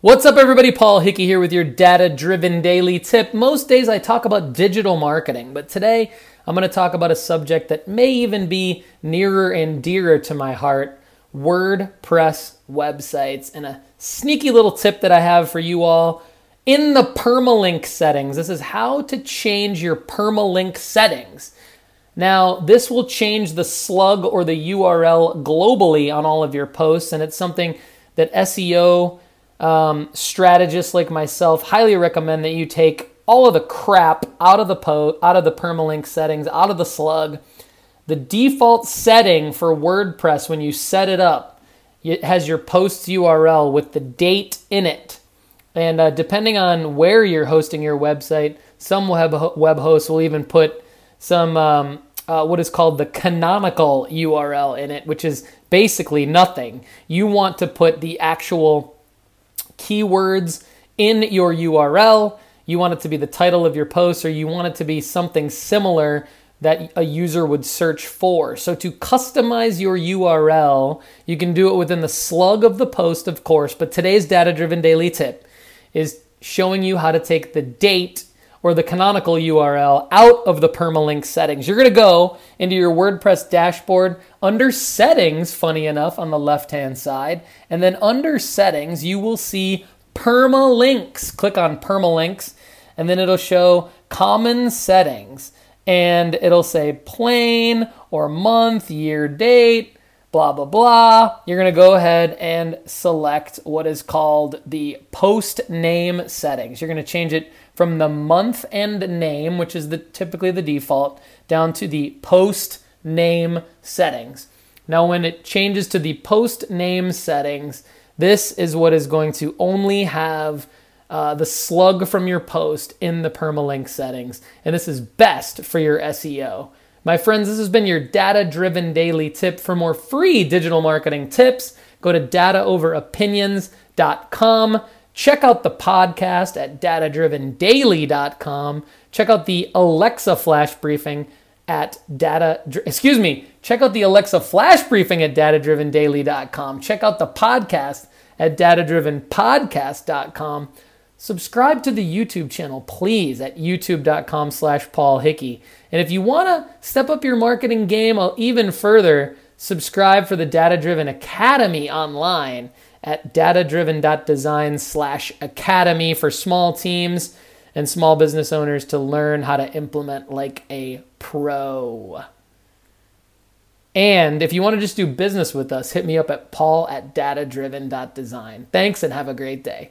What's up, everybody? Paul Hickey here with your data driven daily tip. Most days I talk about digital marketing, but today I'm going to talk about a subject that may even be nearer and dearer to my heart WordPress websites. And a sneaky little tip that I have for you all in the permalink settings. This is how to change your permalink settings. Now, this will change the slug or the URL globally on all of your posts, and it's something that SEO um, strategists like myself highly recommend that you take all of the crap out of the po- out of the permalink settings, out of the slug. The default setting for WordPress when you set it up, it has your post URL with the date in it. And uh, depending on where you're hosting your website, some web web hosts will even put some um, uh, what is called the canonical URL in it, which is basically nothing. You want to put the actual keywords in your URL. You want it to be the title of your post, or you want it to be something similar that a user would search for. So to customize your URL, you can do it within the slug of the post, of course, but today's data driven daily tip is showing you how to take the date or the canonical URL out of the permalink settings. You're going to go into your WordPress dashboard under settings, funny enough, on the left hand side. And then under settings, you will see permalinks. Click on permalinks, and then it'll show common settings. And it'll say plain or month, year, date, blah, blah, blah. You're going to go ahead and select what is called the post name settings. You're going to change it from the month and name, which is the, typically the default, down to the post name settings. Now, when it changes to the post name settings, this is what is going to only have uh, the slug from your post in the permalink settings. And this is best for your SEO. My friends, this has been your data driven daily tip. For more free digital marketing tips, go to dataoveropinions.com. Check out the podcast at datadrivendaily.com. Check out the Alexa flash briefing at data excuse me, check out the Alexa flash briefing at datadrivendaily.com. Check out the podcast at datadrivenpodcast.com. Subscribe to the YouTube channel, please, at youtube.com slash Paul Hickey. And if you want to step up your marketing game even further, subscribe for the Data Driven Academy online at datadriven.design slash academy for small teams and small business owners to learn how to implement like a pro. And if you want to just do business with us, hit me up at paul at datadriven.design. Thanks and have a great day.